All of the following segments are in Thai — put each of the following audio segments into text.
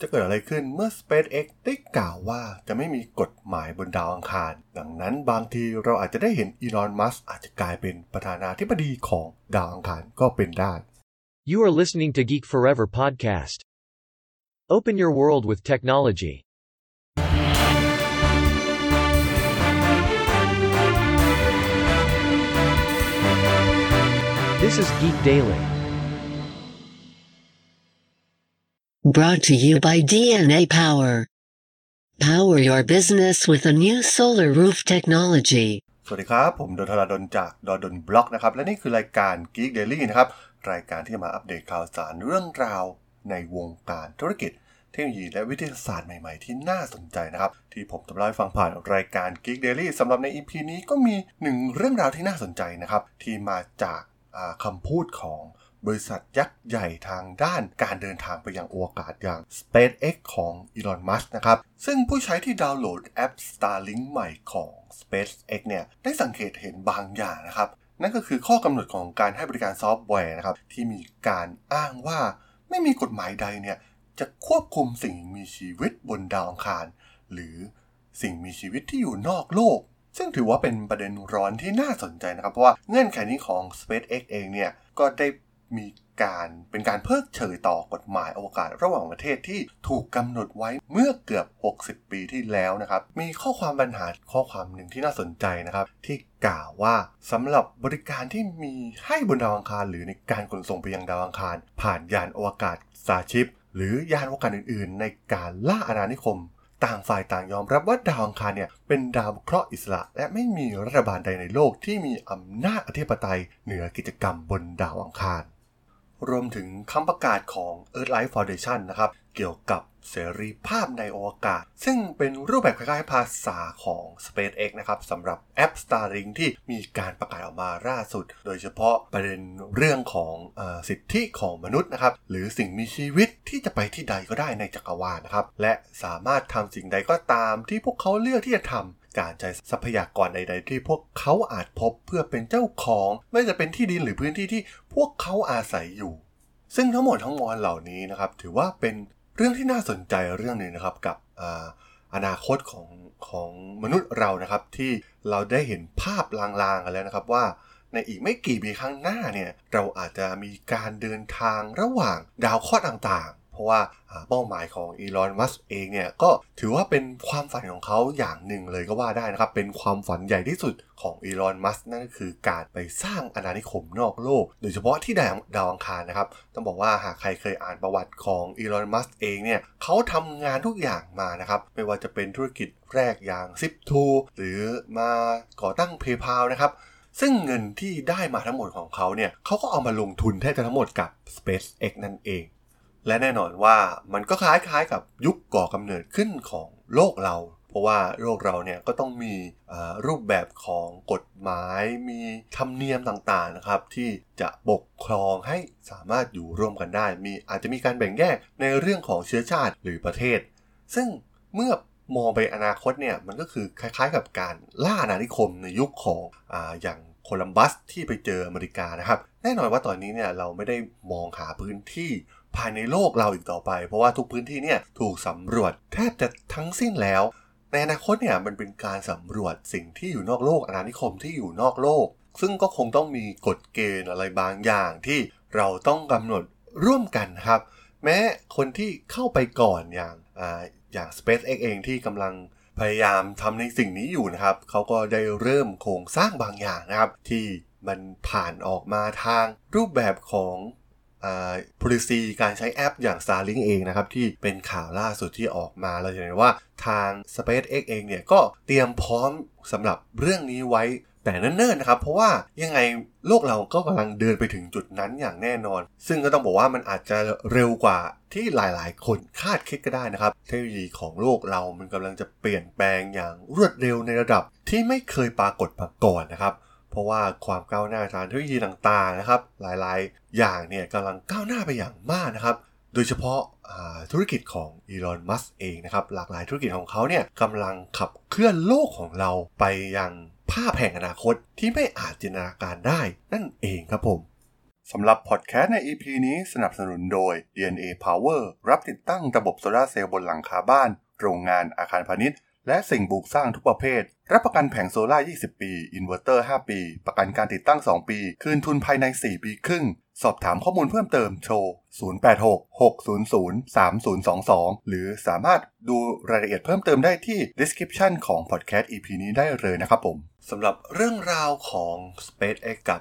จะเกิดอะไรขึ้นเมื่อ SpaceX ได้กล่าวว่าจะไม่มีกฎหมายบนดาวอังคาร ดังนั้นบางทีเราอาจจะได้เห็นอีลอน มัสอาจจะกลายเป็นประธานาธิบดีของดาวอังคารก็เป็นได้ You are listening to Geek Forever podcast. Open your world with technology. This is Geek Daily. Brought to you by DNA Power. Power your business with a new solar roof technology. สวัสดีครับ ผมดนทราดนจากดนดนบล็อกนะครับ และนี่คือรายการ Geek Daily นะครับ รายการที่มาอัปเดตข่าวสารเรื่องราวในวงการธุรกิจ เทคโนโลยีและวิทยาศาสตร์ใหม่ๆ ที่น่าสนใจนะครับ ที่ผมจะเล่าให้ฟังผ่านรายการ Geek Daily สำหรับใน EP นี้ก็มีหนึ่งเรื่องราวที่น่าสนใจนะครับ ที่มาจากคำพูดของ บริษัทยักษ์ใหญ่ทางด้านการเดินทางไปยังอวกาศอย่าง SpaceX ของ Elon Musk นะครับ ซึ่งผู้ใช้ที่ดาวน์โหลดแอป Starlink ใหม่ของ SpaceX เนี่ย ได้สังเกตเห็นบางอย่างนะครับ นั่นก็คือข้อกำหนดของการให้บริการซอฟต์แวร์นะครับ ที่มีการอ้างว่าไม่มีกฎหมายใดเนี่ย จะควบคุมสิ่งมีชีวิตบนดาวอังคาร หรือสิ่งมีชีวิตที่อยู่นอกโลกซึ่งถือว่าเป็นประเด็นร้อนที่น่าสนใจนะครับ เพราะว่าเงื่อนไขนี้ของ SpaceX เองเนี่ย ก็ได้ มีการเป็นการเพิกเฉยต่อกฎหมายอวกาศระหว่างประเทศที่ถูกกำหนดไว้เมื่อเกือบ 60 ปีที่แล้วนะครับ มีข้อความปัญหาข้อความหนึ่งที่น่าสนใจนะครับ ที่กล่าวว่าสำหรับบริการที่มีให้บนดาวอังคาร หรือในการขนส่งไปยังดาวอังคาร ผ่านยานอวกาศ Starship หรือยานอวกาศอื่น ๆ ในการล่าอาณานิคมต่างฝ่ายต่างยอมรับว่าดาวอังคารเนี่ยเป็นดาวเคราะห์อิสระ และไม่มีรัฐบาลใดในโลกที่มีอำนาจอธิปไตยเหนือกิจกรรมบนดาวอังคาร รวมถึงคำประกาศของ Earthlight Foundation นะครับ เกี่ยวกับเสรีภาพในอวกาศ ซึ่งเป็นรูปแบบคล้ายๆภาษาของ SpaceX นะครับสำหรับแอป Starlink ที่มีการประกาศออกมาล่าสุด โดยเฉพาะประเด็นเรื่องของอสิทธิของมนุษย์นะครับ หรือสิ่งมีชีวิตที่จะไปที่ใดก็ได้ในจักรวาลนะครับ และสามารถทำสิ่งใดก็ตามที่พวกเขาเลือกที่จะทำ การใช้ทรัพยากรใด ๆ ที่พวกเขาอาจพบเพื่อเป็นเจ้าของ ไม่ว่าจะเป็นที่ดินหรือพื้นที่ที่พวกเขาอาศัยอยู่ ซึ่งทั้งหมดทั้งมวลเหล่านี้นะครับถือว่าเป็นเรื่องที่น่าสนใจเรื่องหนึ่งนะครับกับออนาคตของของมนุษย์เรานะครับ ที่เราได้เห็นภาพลางๆกันแล้วนะครับว่าในอีกไม่กี่ปีข้างหน้าเนี่ยเราอาจจะมีการเดินทางระหว่างดาวเคราะห์ต่าง เพราะว่าเป้าหมายของอีลอน มัสเองเนี่ยก็ถือว่าเป็นความฝันของเขาอย่างหนึ่งเลยก็ว่าได้นะครับ เป็นความฝันใหญ่ที่สุดของอีลอน มัสนั่นก็คือการไปสร้างอาณานิคมนอกโลก โดยเฉพาะที่ดาวดาวอังคารนะครับ ต้องบอกว่าหากใครเคยอ่านประวัติของอีลอน มัสเองเนี่ยเขาทำงานทุกอย่างมานะครับ ไม่ว่าจะเป็นธุรกิจแรกอย่าง Zip2 หรือมาก่อตั้ง PayPal นะครับซึ่งเงินที่ได้มาทั้งหมดของเขาเนี่ยเขาก็เอามาลงทุนแทบจะทั้งหมดกับ SpaceX นั่นเอง และแน่นอนว่ามันก็คล้ายๆกับยุคก่อกำเนิดขึ้นของโลกเรา เพราะว่าโลกเราเนี่ยก็ต้องมีรูปแบบของกฎหมาย มีธรรมเนียมต่างๆนะครับ ที่จะปกครองให้สามารถอยู่ร่วมกันได้ มีอาจจะมีการแบ่งแยกในเรื่องของเชื้อชาติหรือประเทศ ซึ่งเมื่อมองไปอนาคตเนี่ยมันก็คือคล้ายๆกับการล่าอาณานิคมในยุคของออย่างโคลัมบัสที่ไปเจออเมริกานะครับ แน่นอนว่าตอนนี้เนี่ยเราไม่ได้มองหาพื้นที่ ภายในโลกเราอีกต่อไป เพราะว่าทุกพื้นที่เนี่ยถูกสำรวจแทบจะทั้งสิ้นแล้ว ในอนาคตเนี่ยมันเป็นการสำรวจสิ่งที่อยู่นอกโลกอาณานิคมที่อยู่นอกโลก ซึ่งก็คงต้องมีกฎเกณฑ์อะไรบางอย่างที่เราต้องกำหนดร่วมกันครับ แม้คนที่เข้าไปก่อนอย่างอ่าอย่าง SpaceX เองที่กำลังพยายามทำในสิ่งนี้อยู่นะครับ เขาก็ได้เริ่มโครงสร้างบางอย่างนะครับ ที่มันผ่านออกมาทางรูปแบบของ policy การใช้แอปอย่าง Starlink เองนะครับ ที่เป็นข่าวล่าสุดที่ออกมาเราจะเห็นว่าทาง SpaceX เองเนี่ย ก็เตรียมพร้อมสำหรับเรื่องนี้ไว้แต่เนิ่นๆนะครับ เพราะว่ายังไงโลกเราก็กำลังเดินไปถึงจุดนั้นอย่างแน่นอน ซึ่งก็ต้องบอกว่ามันอาจจะเร็วกว่าที่หลายๆ คนคาดคิดก็ได้นะครับ เทคโนโลยีของโลกเรามันกำลังจะเปลี่ยนแปลงอย่างรวดเร็วในระดับที่ไม่เคยปรากฏมาก่อนนะครับ เพราะว่าความก้าวหน้าทางเทคโนโลยีต่างๆนะครับ หลายๆ อย่างเนี่ยกำลังก้าวหน้าไปอย่างมากนะครับ โดยเฉพาะาธุรกิจของอีลอนมัสเองนะครับ หลากหลายธุรกิจของเขาเนี่ยกำลังขับเคลื่อนโลกของเราไปยังภาพแห่งอนาคตที่ไม่อาจจินตนาการได้นั่นเองครับผมสำหรับพอดแคสต์ใน EP นี้สนับสนุนโดย DNA Power รับติดตั้งระบบโซลาร์เซลล์บนหลังคาบ้าน โรงงานอาคารพาณิชย์ และสิ่งปลูกสร้างทุกประเภท รับประกันแผงโซลาร์20 ปี อินเวอร์เตอร์ 5 ปี ประกันการติดตั้ง 2 ปี คืนทุนภายใน 4 ปีครึ่ง สอบถามข้อมูลเพิ่มเติมโทร 086-600-3022 หรือสามารถดูรายละเอียดเพิ่มเติมได้ที่ description ของ podcast EP นี้ได้เลยนะครับผม สำหรับเรื่องราวของ SpaceX กับ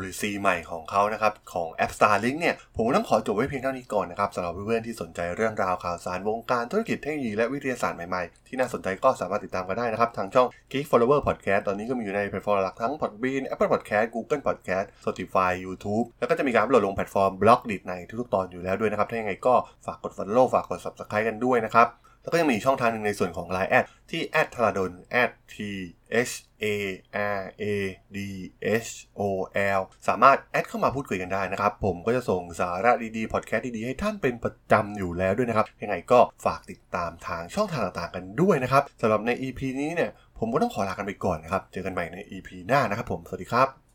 policy ใหม่ของเขานะครับของ App Starlink เนี่ยผมต้องขอจบไว้เพียงเท่านี้ก่อนนะครับสำหรับเพื่อนๆที่สนใจเรื่องราวข่าวสารวงการธุรกิจเทคโนโลยีและวิทยาศาสตร์ใหม่ๆ ที่น่าสนใจก็สามารถติดตามกันได้นะครับ ทางช่อง Geek Forever Podcast ตอนนี้ก็มีอยู่ในแพลตฟอร์มหลักทั้ง Podbean Apple Podcast Google Podcast Spotify YouTube แล้วก็จะมีการอัปโหลดลงแพลตฟอร์ม Blockdit ในทุกๆตอนอยู่แล้วด้วยนะครับถ้ายังไงก็ฝากกด follow ฝากกด subscribe กันด้วยนะครับแล้วก็ยังมีช่องทางหนึ่งในส่วนของ Line แอดที่แอดทราดน t h a r a d h o l สามารถแอดเข้ามาพูดคุยกันได้นะครับ ผมก็จะส่งสาระดีๆ พอดแคสต์ดีๆ ให้ท่านเป็นประจำอยู่แล้วด้วยนะครับ ยังไงก็ฝากติดตามทางช่องทางต่างๆกันด้วยนะครับสำหรับใน EP นี้เนี่ย ผมก็ต้องขอลากันไปก่อนนะครับ เจอกันใหม่ใน EP หน้านะครับผม สวัสดีครับ